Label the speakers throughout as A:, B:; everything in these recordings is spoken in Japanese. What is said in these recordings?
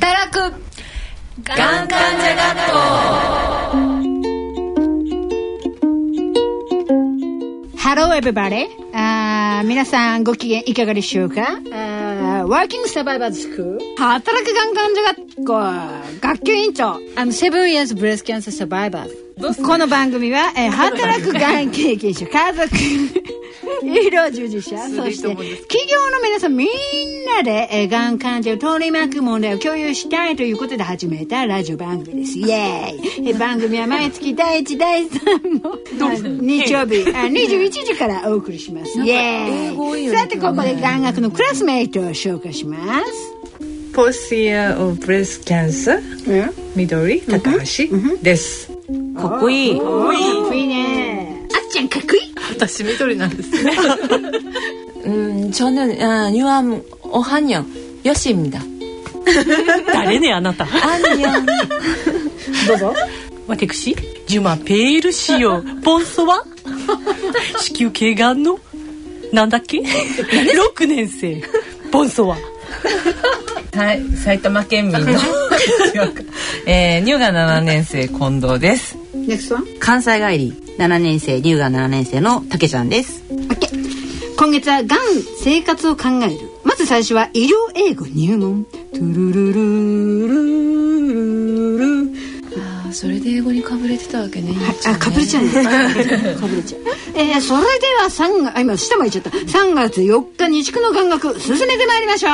A: 働く。がん患者学校
B: ハローエブバレあ皆さんご機嫌いかがでしょうか？あーワーキングサバイバーズスクール働くがん患者学校学級委員長。I'm seven years breast cancer survivor この番組は、えー、働くがん経験者家族。医療従事者そして企業の皆さんみんなで、えー、がん患者を取り巻く問題を共有したいということで始めたラジオ番組です。イエーイ、えー番組は毎月第1第3のあ 日曜日あ21時からお送りします。イエーイ。さてここでがん学のクラスメイトを紹介します。
C: Post year of breast cancer 緑高橋です。
D: かっこいい。
B: かっこいいね。あっちゃんかっこいい
C: 私緑なんですね。
D: 음, 저는 아, 유암 5학년 여시입니다.
E: 誰ねあなた
D: 아니요.
E: 私ジュマペールシオボンソワ子宮頸がんのなんだっけ6年生ボンソワ
F: はい、埼玉県民のえー、乳がん7年生近藤です。
B: NEXT one
G: 関西帰り 7年生乳がん7年生のたけちゃんです
B: OK 今月はがん生活を考えるまず最初は医療英語入門トゥルルルルルル
D: あそれで英語にかぶれてたわけね。
B: あ、かぶれちゃうね。かぶれちゃう。えー、それでは三月、あ、今下も言っちゃった。3月4日日区の眼学進めてまいりましょう。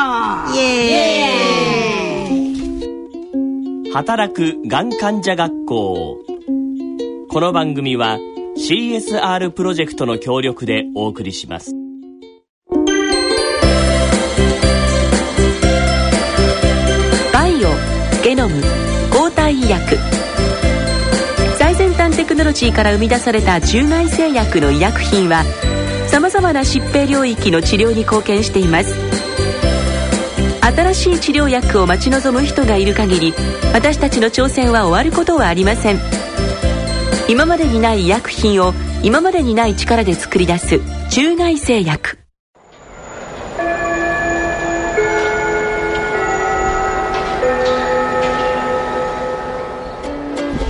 G: イエーイ
H: 働くがん患者学校この番組は CSR プロジェクトの協力でお送りします。
I: バイオゲノム抗体医薬。最先端テクノロジーから生み出された中外製薬の医薬品はさまざまな疾病領域の治療に貢献しています。新しい治療薬を待ち望む人がいる限り私たちの挑戦は終わることはありません。今までにない医薬品を今までにない力で作り出す中外製薬。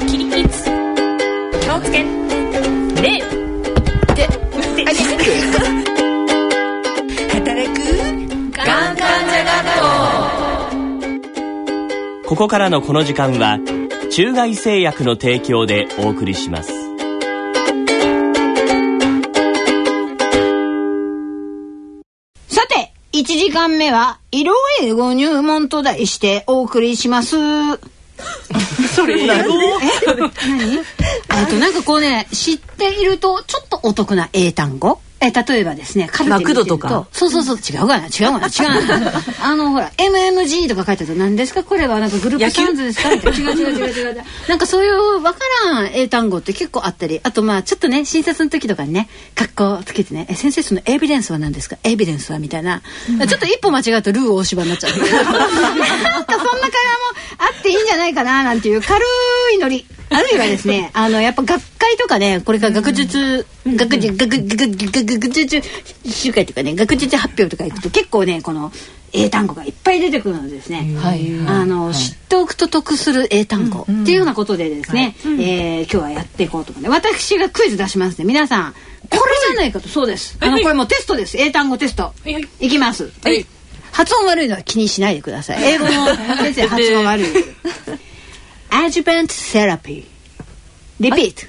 E: キリキリツ気をつけ。礼
A: がん患者学
H: ここからのこの時間は中外製薬の提供でお送りします
B: さて、1時間目は、医療英語入門と題してお送りします。
E: それ英語
B: えっと、なんかこうね、知っていると、ちょっとお得な英単語。え、例えばですね、カルテ見て
G: と。か。
B: そうそうそう、違うかな、違うかな、違う。かな。あの、ほら、MMG とか書いてあると、何ですか？これはなんかグループサンズですか？っ て違う違う違う違う。違う。なんかそういうわからん英単語って結構あったり、あとまあ、ちょっとね、診察の時とかにね、格好つけてね、え先生そのエビデンスは何ですか？エビデンスはみたいな。ちょっと一歩間違うとルー大芝になっちゃう。なんかそんな会話もあっていいんじゃないかな、なんていう軽いノリ。あるいはですね、あの、やっぱ学会とかね、これから学術、学術、学学学学術集会とかね、学術発表とか行くと結構ね、この英単語がいっぱい出てくるのでですね、あの、知っておくと得する英単語っていうようなことでですね、えー今日はやっていこうと思って、私がクイズ出しますね。皆さん、これじゃないかと、そうです。あの、これもうテストです。英単語テスト。いきます。発音悪いのは気にしないでください。英語の先生 発音悪い。Adjuvant therapy. Repeat.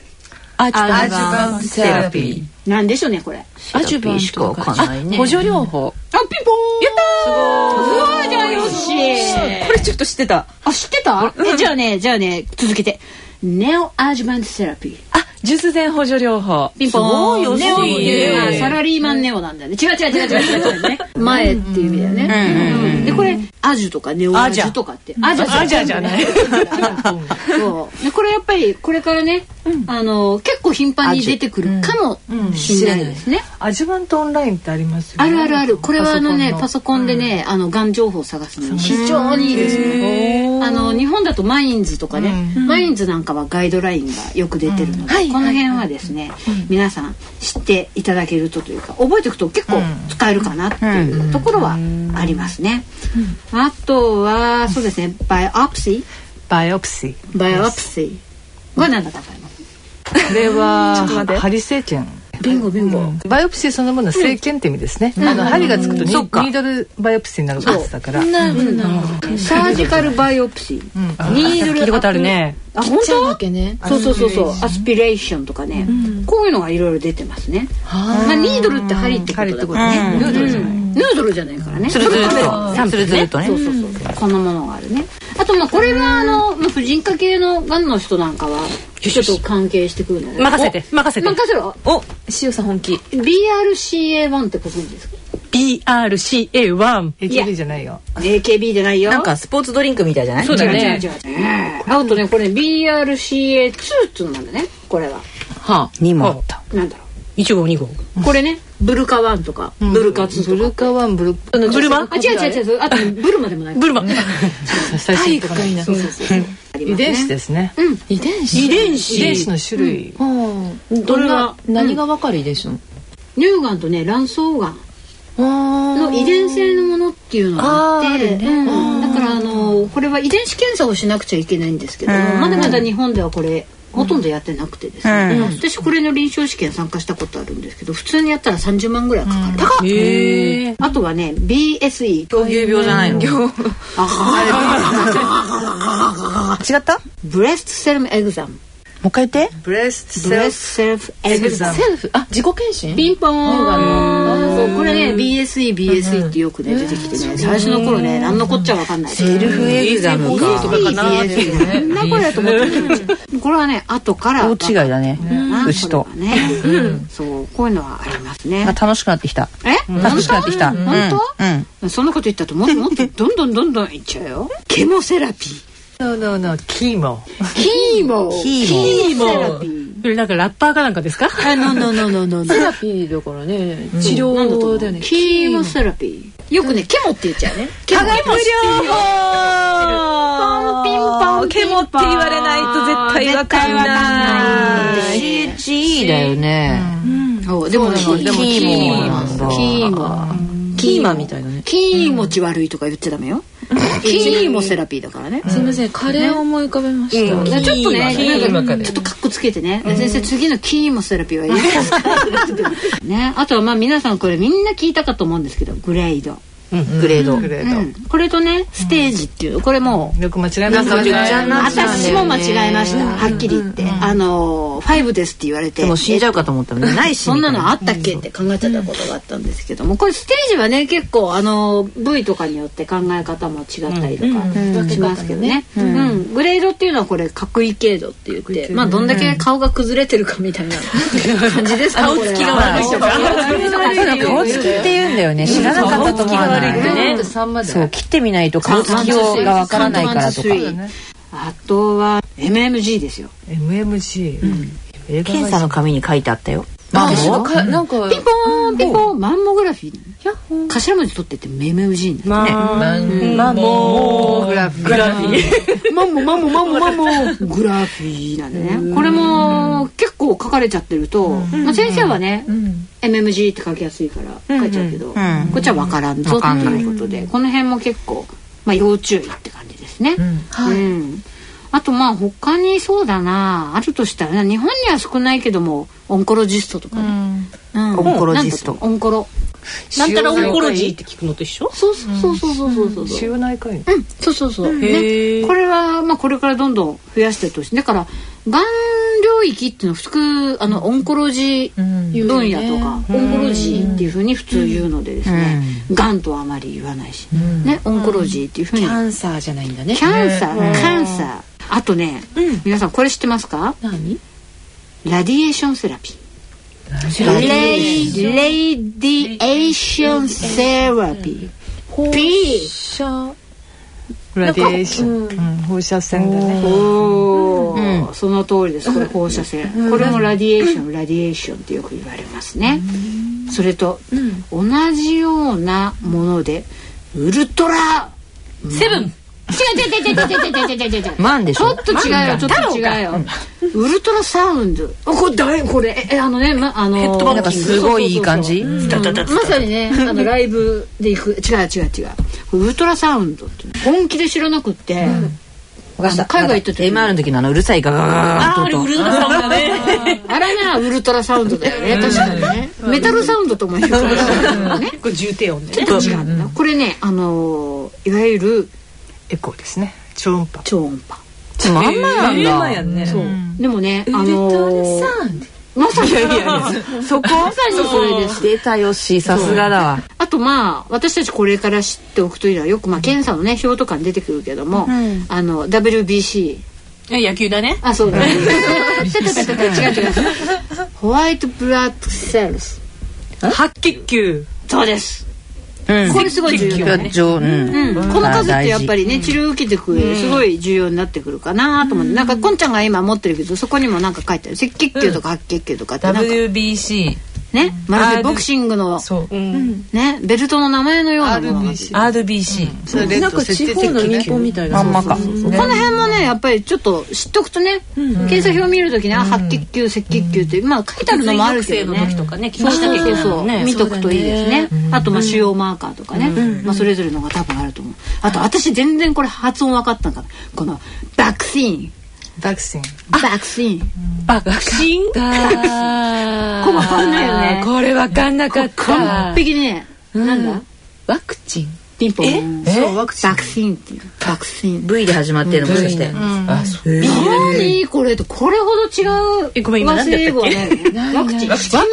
D: アジ
F: アジュバントセラピー。
B: なんでしょうね、これ。
D: アジュバン
G: しかわかんないね
D: 補助療法。
B: あ、ピンポーンやったーすごいじゃあよし
D: これちょっと知ってた。
B: あ、知ってた？え、じゃあね、じゃあね、続けて。ネオアジュバントセラピー。
D: あ、術前補助療法。
B: ピンポーン。
D: すごいよ
B: ネオっていうのは
D: ね
B: サラリーマンネオなんだよね。違う違う違う違う違う。前っていう意味だよね。うんで、これ、アジュとかネオアジュとかって。アジャ
E: アジャじゃない
B: そう。で、これやっぱり、これからね、あの、結構頻繁に出てくるかもしれないですね。
C: Adjuvant Online ってありますよ
B: あ
C: ね。
B: るあるある。これはあのね、パソコンで
C: ン
B: ね、あの、がん情報を探すのに非常にいいですね。あの日本だと Minds とかね、 Minds なんかはガイドラインがよく出てるので、
D: はい
B: この辺はですね、皆さん知っていただけるとというか覚えておくと結構使えるかなっていうところはありますね。あとはそうですね biopsy biopsy biopsy これなんだかわかります
C: これは 針生検
B: ビンゴビンゴ、
C: biopsy そのものは生検って意味ですね、あの針がつくとニ,、 needle biopsy になるやつだから。
B: surgical biopsy、needle
E: 聞いたことあるね。
B: あ本当？
D: けね。
B: そうそうそうそう。アスピレーションとかね、こういうのがいろいろ出てますね、まあ、 needle って針ってことだからね、ヌードルじゃない、ヌードルじゃないからね。
G: つるつるっとつるつるっとね。
B: そうそうそうこんなものがあるね。あとまあこれはあの、まあ、婦人科系のがんの人なんかはちょっと関係してくるので。
E: 任せて任せて。
B: 任せろ。
D: お塩さん本気。
B: BRCA1 ってご存知ですか
E: ？BRCA1
C: AKB じゃないよ。
B: AKB じゃないよ。
G: なんかスポーツドリンクみたいじゃない？
E: そうだね。
B: 違う違う違う。違うあとねこれ BRCA2 っていうのなんだねこれは。
G: はあ。にもあった。
B: なんだろ
E: 1号2号。
B: うこれねブルカ1とかブルカ2とか。
C: ブルカワンブル
E: ブルマ？
B: あ違う違う違う。あとねブルマでもない。
E: ブルマ。
C: 最初のところ
D: 深いな
B: そうそうそう。
C: 遺伝子ですね。
D: 遺伝子。
E: 遺伝子。
C: 遺伝子の種類、
D: どんな何が分かる遺伝子の
B: 乳がんとね卵巣がんの遺伝性のものっていうのがあって、うん。だからあのこれは遺伝子検査をしなくちゃいけないんですけども、まだまだ日本ではこれほとんどやってなくてですね、私これの臨床試験参加したことあるんですけど普通にやったら30万ぐらいかかる、高っ
E: へえ
B: あとはね BSE
G: 狂牛病じゃないの？違った？も
B: breast self exam
G: う一回言って。
B: breast
D: self exam self あ自己検診？
B: ピンポーン。これね BSE BSE ってよくね出てきてね。最初の頃ね何のこっちゃわかんない。
G: self exam か。
B: とかかななんだこれと思って これはね後から。
G: 大違いだね。牛と。
B: そうこういうのはありますね。
G: あ楽しくなってきた。
B: え？
G: 楽しくなってきた。
B: 本
G: うん。
B: 当そんなこと言ったともっともっとどんどんどんどんいっちゃうよ。ケモセラピー
C: No, no, no, キーモ。
B: キーモ
G: キーモ
B: セラピー
E: それなんかラッパーかなんかですか？
B: あのののののの
D: セラピーだからね。治療だよね。
B: キーモセラピーよくねケモって言っちゃうね。ケモ
G: 化学療
B: ポンピンポン
G: ケモって言われないと絶対わかんない。CHE だよね。
B: そうでもね
G: でもキーモなんだ。
B: キーモ。
D: キーマンみたいなね。
B: キー持ち悪いとか言っちゃダメよキーモセラピーだからね。
D: すみませんカレーを思い浮かべまし
B: だからちょっとねちょっとカッコつけてね。先生次のキーモセラピーはいいですか？ね。あとはまあ皆さんこれみんな聞いたかと思うんですけどグレード
G: グレード。
C: グレー
B: うん。これとねステージっていうこれも。
C: よく間違えました
B: 私も間違えましたはっきり言って。あの5ですって言われて
G: でも死んじゃうかと思ったらねないし
B: そんなのあったっけって考えちゃったことがあったんですけどもこれステージはね結構あの部位とかによって考え方も違ったりとかしますけどね、うん。グレードっていうのはこれ角位経度って言ってまあどんだけ顔が崩れてるかみたいな感じですか顔つきが悪いとか
G: 顔つきよね。知らなかったと思わない？
D: ね3まで。
G: そう切ってみないと顔つきをがわからないからとか。
B: あとは MMG ですよ。
C: MMG。映画
G: 検査の紙に書いてあったよ。
D: あかなんか
B: ピンポーン。ピンポーンマンモグラフィー頭文字取ってて MMG なんですね。
E: まあ。もうグラフィー。
B: マンモマンモマンモマンモグラフィーなんでねこれも結構書かれちゃってると、まあ、先生はね、MMG って書きやすいから書いちゃうけど、こっちは分からんぞっていうことでこの辺も結構、まあ、要注意って感じですね。うん。あとまあ他にそうだな。あるとしたら日本には少ないけどもオンコロジストとかね、うん。
G: オンコロジスト。
B: オンコロ
E: なんたらオンコロジーって聞くのと一緒？
B: そうそうそうそうそうそう。そう
C: 腫瘍内科医。
B: そうそうそう。
E: へ
B: ね、
E: ー。
B: これはまあこれからどんどん増やしていってほしい。だからがん領域っていうのは普通あのオンコロジー分野とか、オンコロジーっていうふうに普通言うのでですね、がん。とはあまり言わないし、ね oncology っていうふうに、
D: cancer じゃないんだね。
B: cancer、cancer。あとね、皆さんこれ知ってますか？
D: 何？
B: radiation therapy。 ra radiation therapy。P
C: radiation。うん放射線だね。
B: おーその通りです。これ放射線。これも radiation radiation ってよく言われますね。それと同じようなものでウルトラ。
E: セブン
B: 違う違う違う違う違う違う違う違う違う
G: マンでしょ？
B: ちょっと違うよちょっと違うよ。ウルトラサウンドあこれ誰これ。えあのねまあの
G: なんかすごいいい感じ？
B: うん。まさにねあのライブで行く違う違う違う。ウルトラサウンドって本気で知らなくって。
G: わかった。
B: 海外行った時
G: MR の時のあのうるさいガガガガ
E: ああれ
G: ーンと
E: ウルトラサウンドだね
B: あれなウルトラサウンドだよね確かにねメタルサウンドとも言うからね
E: これ重低音で
B: ちょっと違うんだこれねあのいわゆる
C: エコーですね。超音波。
B: 超音波。
G: まんまなんだ。
F: やね。
B: そう。でもねあのまさに。
G: そこ？
B: まさにそれです。
G: 出たよしさすがだわ。
B: あとまあ私たちこれから知っておくというのはよくまあ検査のね表とかに出てくるけども、あの WBC
E: え野球だね？
B: あそう。だね違う違う。ホワイトブラッドセルス
E: 白血球。
B: そうです
G: うん。
B: これすごい重要だね。
G: 上うん。
B: うん、この数ってやっぱりね治療を受けてく上ですごい重要になってくるかなと思って、なんかこんちゃんが今持ってるけどそこにもなんか書いてある。赤血球とか白血球とかってなんか、
F: WBC
B: ね。まるでボクシングの
F: そう。
B: ね。ベルトの名前のようなものが。
F: RBC
C: それレッド設定的
D: みたい
G: まんまか
B: この辺もねやっぱりちょっと知っとくとね、検査表見るときね、あ白血球赤血球ってまあ書いてあるのもあるけどね。
E: の時とかね気
B: そう
E: にしなきゃいけない
B: そうそう。
E: もんね。
B: 見とくといいですね。あとまあ腫瘍マーカーとかね、まあそれぞれのが多分あると思う。あと私全然これ発音分かったんかなこのバクシーン
C: バクシン
B: バクシーン
E: バクシン
B: これ分かんないよね。
D: これわかんなかった。
B: 完璧にね、なんだ？
D: ワクチン？
B: ピンポン。
C: そうワクチン。
B: バクシーンっていう。バクシーン
G: V で始まってるのもしかして。
F: あそう。
B: 何これとこれほど違う
E: えごめん今
B: ワクチンワク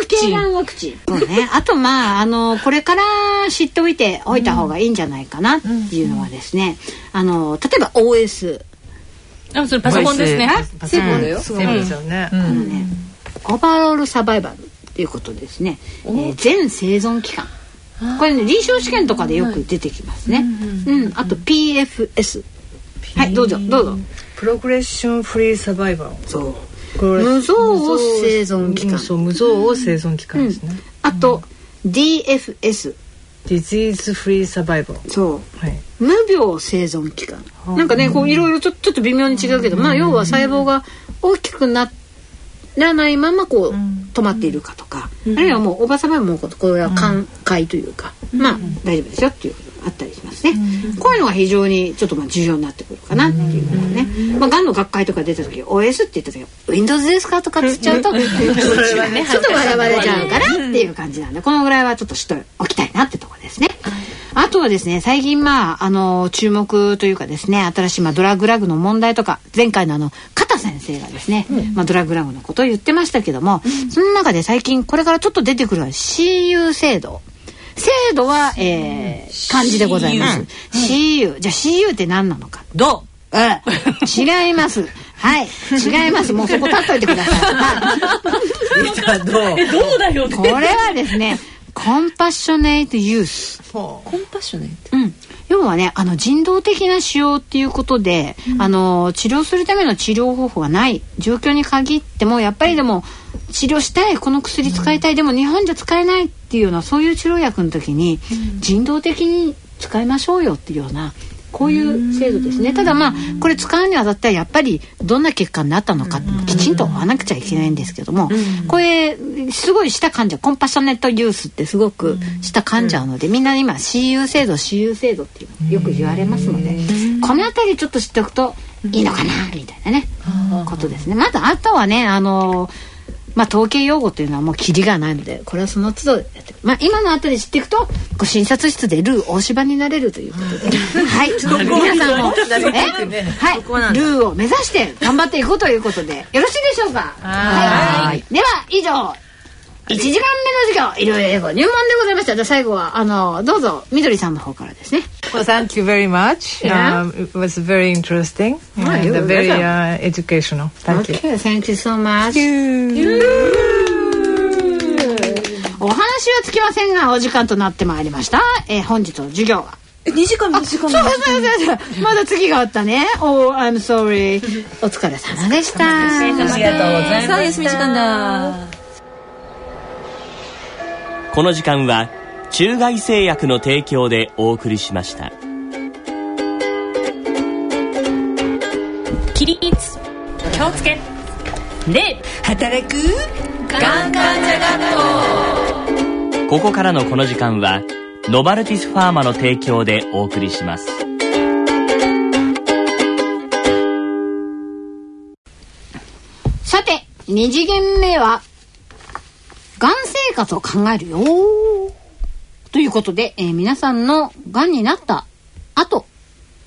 B: チン。ワクチン。そうね。あとまああのこれから知っておいておいた方がいいんじゃないかなっていうのはですね。あの例えば OS
E: あそれパソコンですね。
B: セブンだよ。
C: そうですよね。
B: あのねオーバーロールサバイバルっていうことですね、えー全生存期間。これね臨床試験とかでよく出てきますね。うんあと PFS はいどうぞどうぞ。
C: プログレッションフリーサバイバル。
B: そう。無造を生存期間。
C: 無造を生存期間ですね。
B: あと DFS
C: ディジーズフリーサバイバル
B: そう。
C: はい。
B: 無病生存期間。なんかねこういろいろちょっと微妙に違うけどまあ要は細胞が大きくならないままこう止まっているかとかあるいはもうおばさまもこれは寛解というかまあ大丈夫ですよっていうこと。があったりしますね。こういうのが非常にちょっとまあ重要になってくるかなっていうのね。まあがんの学会とか出た時 OS って言った時 Windows ですかとかつっちゃうとちょっと笑われちゃうかなっていう感じなんでこのぐらいはちょっと知っておきたいなってところですね。あとはですね、最近まあ、あの、注目というかですね、新しいまあドラッグラグの問題とか、前回のあの、片先生がですね、まあドラッグラグのことを言ってましたけども、その中で最近これからちょっと出てくるのは CU 制度。制度は、えー、漢字でございます。CU。じゃあ CU って何なのか。
E: ど
B: う？ん違います。はい。違います。もうそこ立っといてください。はい
F: どう
E: うえどうだよ
B: これはですね、コンパッショネイトユース。
D: コンパッショネー
B: うん、要はねあの人道的な使用っていうことで、あの治療するための治療方法がない状況に限ってもやっぱりでも治療したいこの薬使いたい、でも日本じゃ使えないっていうようなそういう治療薬の時に、人道的に使いましょうよっていうようなこういう制度ですね。ただまあこれ使うにあたってはやっぱりどんな結果になったのかきちんと追わなくちゃいけないんですけども、これすごい舌噛んじゃうコンパッショネットユースってすごく舌噛んじゃうので、みんな今 CU 制度 CU 制度っていうのよく言われますので、この辺りちょっと知っておくといいのかなみたいなね、ことですね。まだあとはねあのまあ統計用語っていうのはもうキリがないのでこれはその都度やってまあ今のあたり知っていくとこう診察室でルー大芝になれるということで。はい。皆さんもえはい。ルーを目指して頑張っていこうということでよろしいでしょうか？はい。では以上1時間目の授業いろいろ英語入門でございましたじゃあ最後はあのどうぞみどりさんの方からですね
C: Well, thank you very much.
B: Yeah?
C: Um, it was very interesting and
B: you're
C: very uh, educational. Thank you.
B: Okay, thank you so much. お話はつきませんがお時間となってまいりました。えー本日の授業は。
D: 2時間2時間
B: そうそうそうそう。まだ次があったね。Oh, I'm sorry. お疲れ様でした。
F: ありがとうございます
D: さあ休み時間だ
H: この時間は中外製薬の提供でお送りしました。
E: 起立。気をつけ。で
A: 働く。がん患者学校
H: こ。こからのこの時間はノバルティスファーマの提供でお送りします。
B: さて、二次元目は、がん生活を考えるよ。ということで、えー皆さんのがんになった後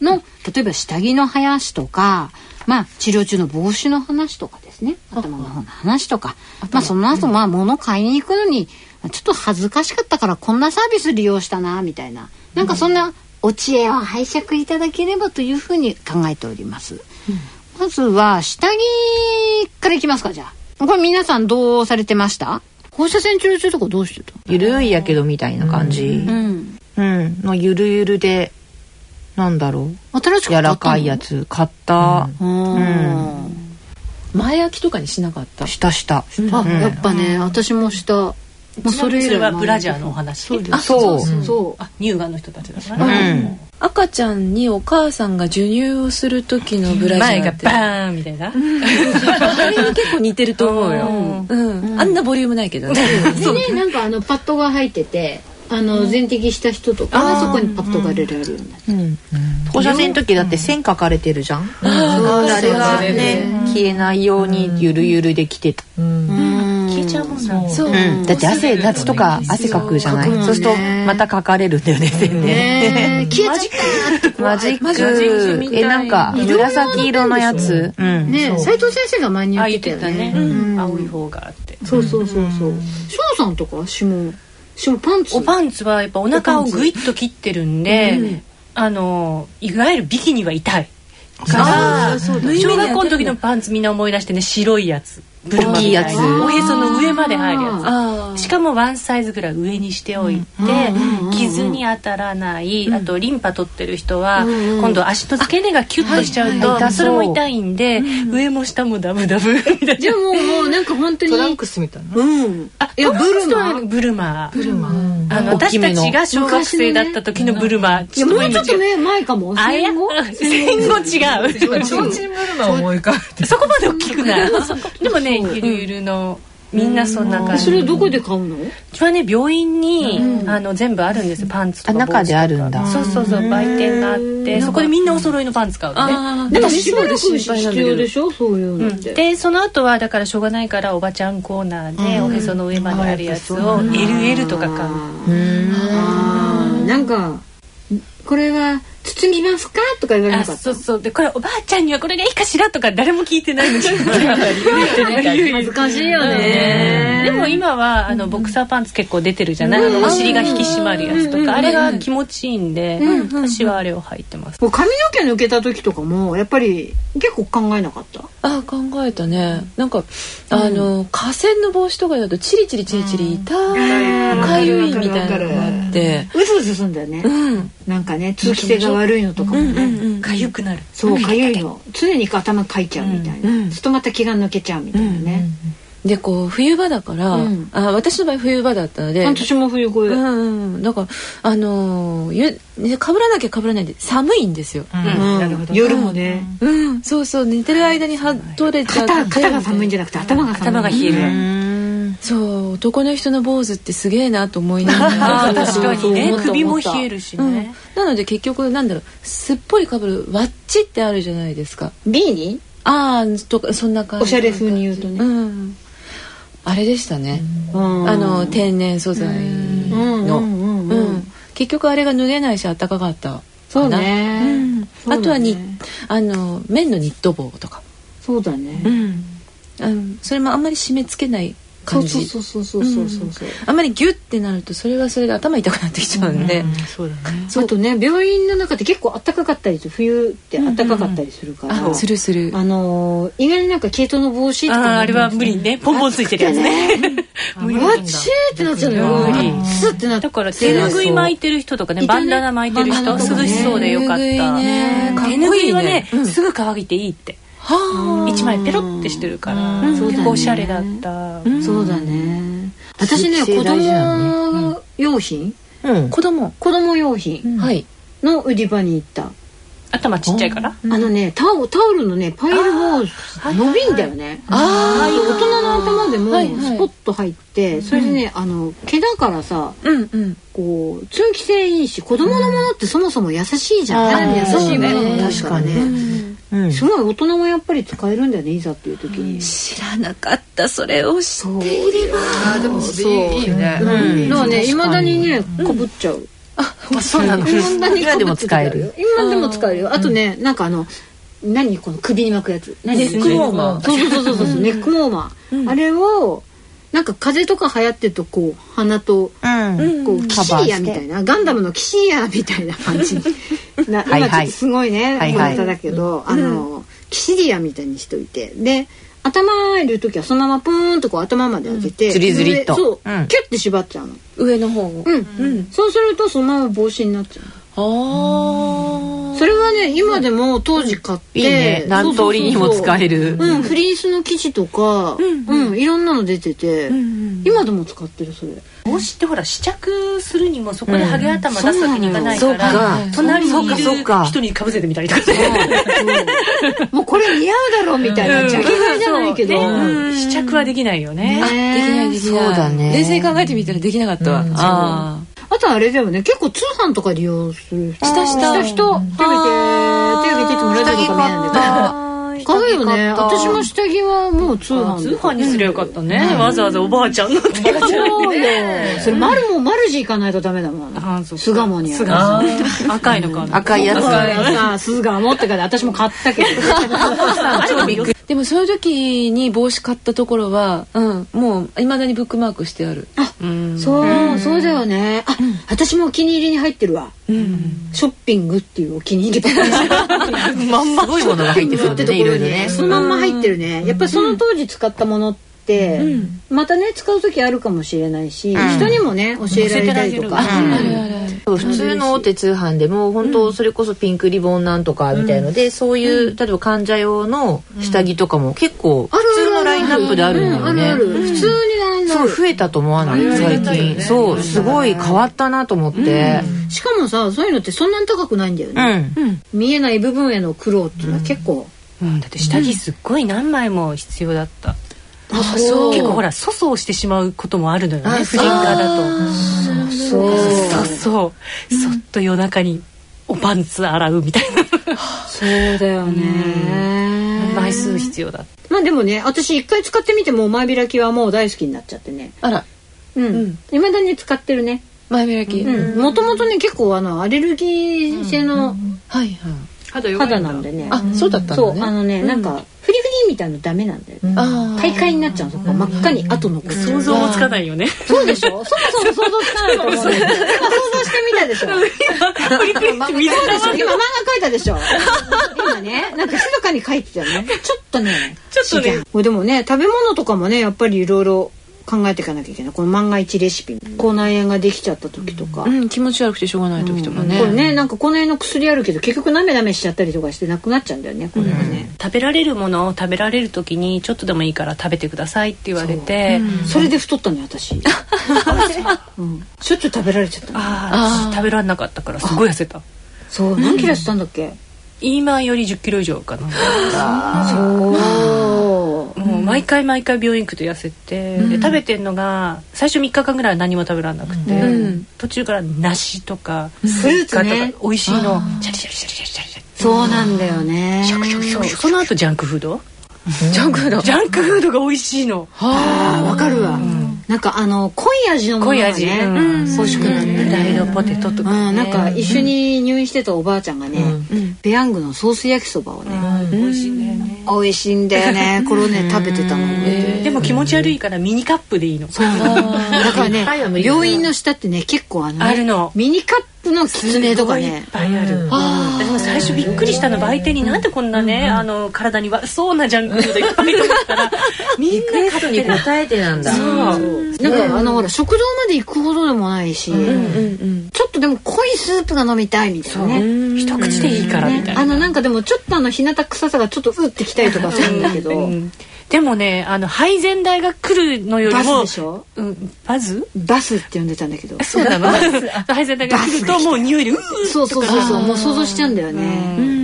B: の、例えば下着の生やしとか、まあ治療中の帽子の話とかですね。頭の方の話とか。まあその後、まあ物買いに行くのに、ちょっと恥ずかしかったからこんなサービス利用したな、みたいな。なんかそんなお知恵を拝借いただければというふうに考えております。まずは下着からいきますかじゃあこれ皆さんどうされてました？放射線治療中とかどうしてた？
G: ゆるいやけどみたいな感じ。
B: うん。
G: うん。のゆるゆるでなんだろう。
B: 新しく
G: 柔らかいやつ買った。
B: うん。
D: 前焼きとかにしなかった？
G: したした。
B: あ、やっぱね私もした。もうそれ以来
E: それはブラジャーのお話？
B: そうです
G: あそう
B: そう
E: あ乳がんの人たちだか
G: う
E: ら、
G: ん
D: 赤ちゃんにお母さんが授乳をする時のブラジャ
E: 前が
D: ーって
E: バーンみたいな、
D: あれに結構似てると思うよ、うん。あんなボリュームないけどね。
B: でねなんかあのパッドが入っててあの全摘した人とかはそこにパッドが入れられるようにな。って
G: うん。放射線の時だって線描かれてるじゃん。あれがね消えないようにゆるゆるできてた
E: 消えちゃうもんな
D: そう、
G: う。んだって汗夏とか汗かくじゃない？そうするとまた描かれるんだよね線ね
B: ね消えちゃったって
G: マジッ
D: マジック。
G: えなんか紫色のやつ？う。ん。
B: ね斉藤先生が前に
E: あ
B: 言っ
E: ててたね、
B: ね
E: 青い方があって。
B: そうそうそうそう。翔さんとか下下パンツ？
E: おパンツはやっぱお腹をグイッと切ってるんで、あのいわゆるビキニは痛いから小学校の時のパンツみんな思い出してね白いやつ
G: 大きいやつ。
E: おへその上まで入るや
D: あ
E: つしかもワンサイズぐらい上にしておいて、傷に当たらない、あとリンパ取ってる人は、今度足の付け根がキュッとしちゃうと、
G: はいはい。
E: それも痛いんで、上も下もダブダブ みたいな。
B: じゃあもうもうなんか本当に。
C: トランクスみたいな。
B: うん。
E: あ
B: いやブルマ。
E: ブルマ。ブルマ。あの私たちが小学生だった時のブルマ。
B: いやもうちょっとね前かも。戦後。
E: 戦後違う。
C: ちょうちんブルマ思い浮かべて
E: そこまで大きくない。でもねゆるゆるのみんなそんな感じ。
B: それはどこで買うの？
E: うちはね病院に、あの全部あるんですよパンツとか
G: あ中であるんだ。
E: そうそうそう売店があってそこでみんなお揃いのパンツ買うのね。
D: あ
B: だからしばらく必要でしょ？そういうの
E: うん。
B: って
E: でその後はだからしょうがないからおばちゃんコーナーでおへその上まであるやつを LL とか買う。
B: あー。なんかこれは包みますか？とか言われな
E: あ
B: かった？
E: そうそう。でこれおばあちゃんにはこれがいいかしら？とか誰も聞いてない。のに
B: 恥ずかしいよね。
E: でも今はあのボクサーパンツ結構出てるじゃない、あのお尻が引き締まるやつとか、あれが気持ちいいんで、私はあれを履いてます、
B: もう髪の毛抜けた時とかもやっぱり結構考えなかった？
D: あ考えたね。なんかあの河川の帽子とかだとチリチリチリチリ痛い。かゆいみたいなのがあって。
B: うずうずすん。だよね
D: うん
B: なんかね通気性が悪いのとかもね
E: かゆくなる。
B: そうかゆい。の。常に頭かいちゃうみたいな。そうするとまた気が抜けちゃうみたいなね。
D: でこう冬場だから、
B: うん。
D: あ私の場合冬場だったので
B: 私も冬声
D: うんうんだからあのーゆね被らなきゃ被らないで寒いんですよ、
B: うん。夜もね。
D: うん、そうそう寝てる間には取れちゃう。
B: 肩肩が寒いんじゃなくて頭が寒い。
E: 頭が冷える、
D: そう男の人の坊主ってすげえなと思いながら。
E: 確かにね。首も冷えるし
D: うん。
E: ね、
D: なので結局なんだろうすっぽりかぶるワッチってあるじゃないですか。
B: ビーニ？
D: ああとかそんな感じ
B: おしゃれ風に言うとね。
D: うん。あれでしたね、
B: うん。
D: あの天然素材の、
B: うんうんうん
D: うん結局あれが脱げないし暖かかったかな。
B: そうね。
D: うん。あとはにあの綿のニット帽とか、
B: そうだね。
D: うん。うん、それもあんまり締め付けない感じ。
B: そうそうそうそうそうそう
D: あんまりギュッてなるとそれはそれで頭痛くなってきちゃうんで、
E: そうだね。
B: あとね病院の中って結構暖かかったりする冬って暖かかったりするから、
D: あするする。
B: あのー意外になんか毛糸の帽子とかも
E: あーあれは無理ね。ポンポンついてるやつね。無理
B: わっちーってなっちゃうのよ。
E: 無理。
B: スッてなって
E: だから手ぬぐい巻いてる人とかねバンダナ巻いてる人
B: バンダナ
E: 涼しそうでよかった。
D: 手ぬぐい
E: はね
D: うん。
E: すぐ乾いていいって
D: は
E: 一枚ペロってしてるから結構おしゃれだった。
B: そうだね。私ね子供用品。
G: うん。
D: あ子供、
B: 子供用品
D: はい。
B: の売り場に行った。
E: 頭ちっちゃいから？
B: あのねタオタオルのねパイルも伸びんだよね。ああい。う大人の頭でもスポッと入ってそれでねあの毛だからさ
D: うんうん。
B: こう通気性いいし子供のものってそもそも優しいじゃん。優しいものも多いすごい大人もやっぱり使えるんだよねいざっていう時に。
D: 知らなかったそれを知っていれば。
G: あでもそれいいね。
B: う。ん。だからねいまだにねかぶっちゃう。
G: そうなの。
B: 未だに
G: 今でも使える。
B: 今でも使えるよ。あとねなんかあの何この首に巻くやつ。何
G: ネックウォーマー。
B: そうそうそうそうそうネックウォーマー。あれをなんか風邪とか流行ってるとこう鼻と
G: うん。
B: こうキシリアみたいな。ガンダムのキシリアみたいな感じな今ちょっとすごいね小ネタだけどあのキシリアみたいにしといて。で頭入れる時はそのままプーンとこう頭まで開けて
G: ズリズリっと。
B: 上そう
G: うん。
B: キュッて縛っちゃうの。
D: 上の方を。
B: うん。そうするとそのまま帽子になっちゃう
D: あ
B: それはね今でも当時買って、
G: いいね。何通りにも使える。
B: うんフリースの生地とかうん、いろんなの出てて、今でも使ってるそれ。
E: 帽子ってほら試着するにもそこでハゲ頭出すわけにいかないか
G: そうなの
E: ら、
G: よ
E: 隣に
G: そうか
E: いる人にかぶせてみたりとかね。
B: もうこれ似合うだろうみたいなジャケ買いじゃないけど、
E: 試着はできないよね。
B: ね
D: できないできない。
G: そうだね。
D: 冷静に考えてみたらできなかったわ、あ
B: あとあれだよね。結構通販とか利用する人。
D: したした
B: 人。手挙げて手挙げてってもラジオとか見えないんだけど買うよね。私も下着はもう通販
E: 通
B: で
E: 販にすりゃよかったね、わざわざおばあちゃんのって
B: そうよ。それマルもマルジ行かないとダメだもん。
E: あそう
B: 巣鴨にある。
E: 巣鴨。赤いのかな
G: 赤いやつ。
B: さ巣鴨ってから私も買ったけど。
D: ーでもそういう時に帽子買ったところは、うん、もういまだにブックマークしてある。
B: そうそうだよね。あ私もお気に入りに入ってるわショッピングっていうお気に入り。ばかり
G: まんま。すごいものが入ってそう
B: って
G: でねいろいろね。
B: そのまんま入ってるね。やっぱりその当時使ったものってまたね使う時あるかもしれないし人にもね教えられたりとか。
G: 普通の大手通販でも本当それこそピンクリボンなんとかみたいので、そういう例えば患者用の下着とかも結構普通のラインナップであるんだよ
B: あるある。
G: ね。
B: 普通にラインナップ。
G: そう増えたと思わない？最近。そうすごい変わったなと思って。
B: しかもさそういうのってそんなに高くないんだよ
G: う
B: ね
G: ん。
B: 見えない部分への苦労っていうのは結構。
E: うん、だって下着すっごい何枚も必要だった、結構ほら粗相してしまうこともあるのよね婦人科だと。
B: そう。
E: そうそう。そっと夜中におパンツ洗うみたい
B: そうだよね。
E: な枚数必要だ
B: まあでもね私一回使ってみてもう前開きはもう大好きになっちゃってね。
D: あら。
B: うん。いまだに使ってるね。
D: 前開き、
B: うん。もともとね結構あのアレルギー性の
D: はいはい。
E: 肌弱い
B: 肌なんでね。
D: あそうだったんだね。
B: そうあのねなんかフリフリみたいなのダメなんだよね。
D: あ
B: 大会になっちゃうのそこ。真っ赤に後残っちゃう
E: 想像もつかないよね。
B: そうでしょ？そもそも想像つかないと思う想像してみたでしょ。そう。でしょ今漫画描いたでしょ。今ねなんか密かに描いてたよね。ちょっとね
E: ちょっとね。
B: でもね食べ物とかもねやっぱりいろいろ考えていかなきゃいけない。この万が一レシピ口内炎ができちゃった時とか、
D: うん、気持ち悪くてしょうがない時とかね、
B: これね。なんか口内炎の薬あるけど結局なめなめしちゃったりとかしてなくなっちゃうんだよね。これはね、
E: 食べられるものを食べられる時にちょっとでもいいから食べてくださいって言われて。
B: それで太ったのよ私、うん、しょっちゅう食べられちゃったの。
E: ああ私食べられなかったからすごい痩せた。
B: そう。何キロしたんだっけ、
E: 今より1 0キロ以上かな。
B: そう
E: もう毎回毎回病院行くと痩せて、で食べてんのが最初3日間ぐらいは何も食べられなくて、途中から梨とかスイカとか
B: ね
E: 美味しいの。シャリシャリシャリシャリシャリシャリ
B: そうなんだよね。
E: そうその後ジャンクフード？
D: ジャンクフード。
E: ジャンクフードが美味しいの。
B: あーわかるわ、なんかあの濃い味のものがね
E: うん。
B: 欲しくなったり
E: フライドポテトと
B: う
E: か、
B: ん、なんか一緒に入院してたおばあちゃんがね、ペヤングのソース焼きそばをね、
E: 美味しいんだよね。
B: 美味しいんだよね。これをね食べてたの。覚えてる
E: でも気持ち悪いからミニカップでいいの。
B: そう。だからね病院の下ってね結構あのね
E: あるの。
B: ミニカップのキツネとか
E: いっ
B: ね
E: ぱいある、私も最初びっくりしたの売店になんでこんなね、あの体に悪そうなジャンクフードいっぱいと思ったら。みん
G: リク
E: な
G: エストに
E: 買ってる
G: 応えてなんだ。
E: そう。
B: なんかあのほら食堂まで行くほどでもないし、ちょっとでも濃いスープが飲みたいみたいなね。
E: 一口でいいからみたいな、
B: あのなんかでもちょっとあの日向臭さがちょっとうってきたりとかするんだけど、
E: うんでもねあの配膳代が来るのより
B: バス
E: も
B: でしょ？
E: うん、バズ
B: バスって呼んでたんだけど。
E: そうなの？配膳代が来るともう匂いでうー
B: そうそうそうそうもう想像しちゃうんだよね。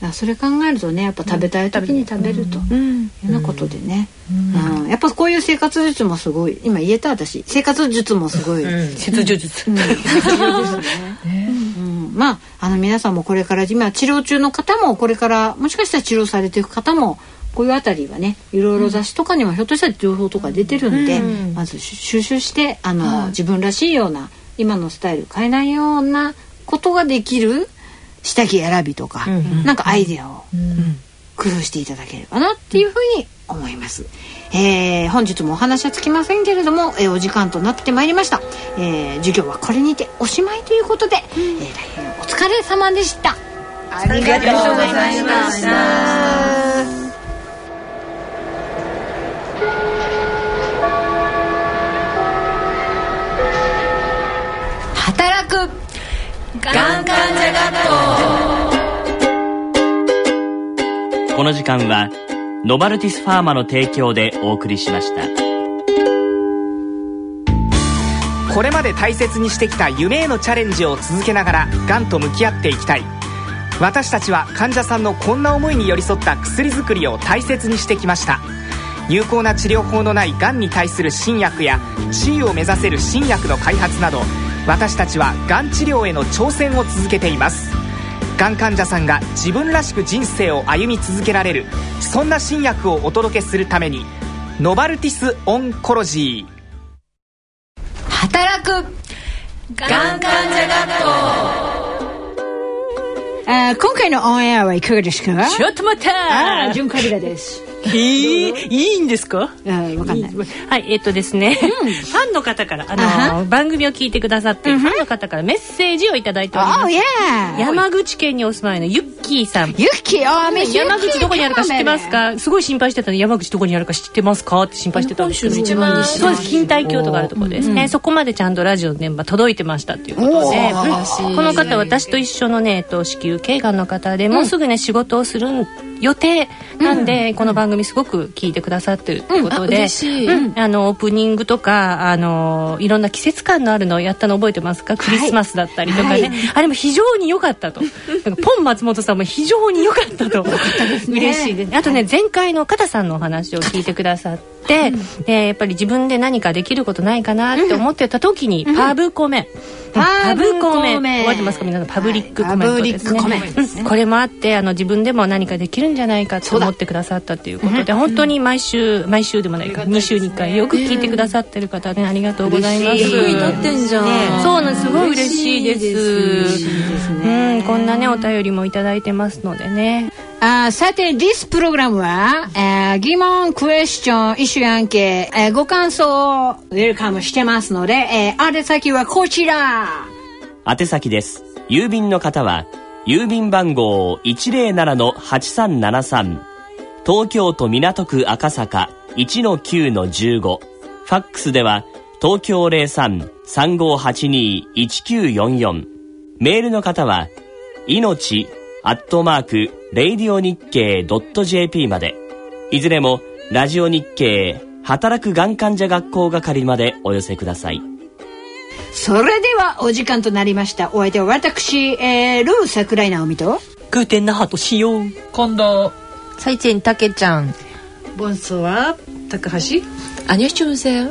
B: らそれ考えるとねやっぱ食べたい時に食べるというようなことでね、うん。やっぱこういう生活術もすごい今言えた私。生活術もすごい、
E: 切除術、
B: うん。まああの皆さんもこれから今治療中の方もこれからもしかしたら治療されていく方もこういうあたりはねいろいろ雑誌とかにもひょっとしたら情報とか出てるんで、まず収集してあの、自分らしいような今のスタイル変えないようなことができる下着選びとか、なんかアイデアを工夫していただければなっていうふうに思います。えー本日もお話はつきませんけれども、えーお時間となってまいりました、えー授業はこれにておしまいということで、えー大変お疲れ様でした。ありがとうございました
A: がん患者学校
H: この時間はノバルティスファーマの提供でお送りしました。
J: これまで大切にしてきた夢へのチャレンジを続けながらがんと向き合っていきたい。私たちは患者さんのこんな思いに寄り添った薬作りを大切にしてきました。有効な治療法のないがんに対する新薬や地位を目指せる新薬の開発など私たちはがん治療への挑戦を続けています。がん患者さんが自分らしく人生を歩み続けられるそんな新薬をお届けするためにノバルティス・オンコロジー
B: 働く
A: がん患者学校。
B: 今回のオンエアはいかがですか？
E: ちょっと待った
B: あー、純カビラです。
E: えー、いいんですか？
B: あーわかんない。
E: はい、えっとですね、ファンの方から、あの、番組を聞いてくださってるファンの方からメッセージをいただいておりま
B: Oh
E: す。
B: yeah!
E: 山口県にお住まいのユッキーさん。
B: ユッキー、あー、メシ
E: 山口どこにあるか知ってますか？すごい心配してたの。山口どこにあるか知ってますか？って心配してたんですけど。
G: 一番西
E: そうです。錦帯橋とかあるところですね、そこまでちゃんとラジオの電波届いてましたっていうことで、うん。この方私と一緒のね、えっと、子宮頸がんの方でもうすぐね仕事をする予定なんで、この番組すごく聞いてくださってるってことで、
G: 嬉しい。
E: うん。あのオープニングとかあのいろんな季節感のあるのをやったの覚えてますか？クリスマスだったりとかね、あれも非常に良かったと。ポン松本さんも非常に良かったと。嬉しいです。あとね前回の片さんのお話を聞いてくださって、でやっぱり自分で何かできることないかなって思ってた時に、パブコメ、
B: パブコメ。
E: 覚えてますか？皆さん。パブリックコメントですね、
B: はいパブリックコメント
E: うん。これもあってあの自分でも何かできるんじゃないかと思ってくださったっていうことで本当に毎週毎週でもないか2週に1回よく聞いてくださってる方ねありがとうございます。
G: 役に立ってんじゃん、
E: そうなんです。すごい嬉しいです。うんこんなねお便りもいただいてますのでね。
B: あーさて、this プログラムは、えー疑問、クエスチョン、イシュアンケ、えーご感想をウェルカムしてますので、えー、宛先はこちら。
H: 宛先です。郵便の方は郵便番号107-8373東京都港区赤坂1-9-15ファックスでは東京03-3582-1944メールの方は命アットマーク、レイディオ日経 .jp まで。いずれも、ラジオ日経、働くがん患者学校係までお寄せください。
B: それではお時間となりました。お相手は私、えー、ルー桜井直美と、
E: グーテンナハトしよう
F: 今度
G: サイチェンタケちゃん
C: ボンソワ高橋
G: アニョシチュンセ
B: で
G: ン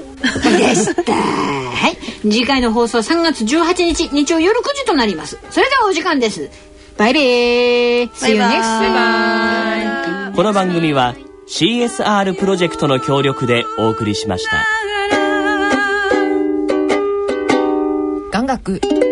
B: した。はい。次回の放送は3月18日、日曜夜9時となります。それではお時間です。バイビー See you next
H: この番組は CSR プロジェクトの協力でお送りしました。
G: 学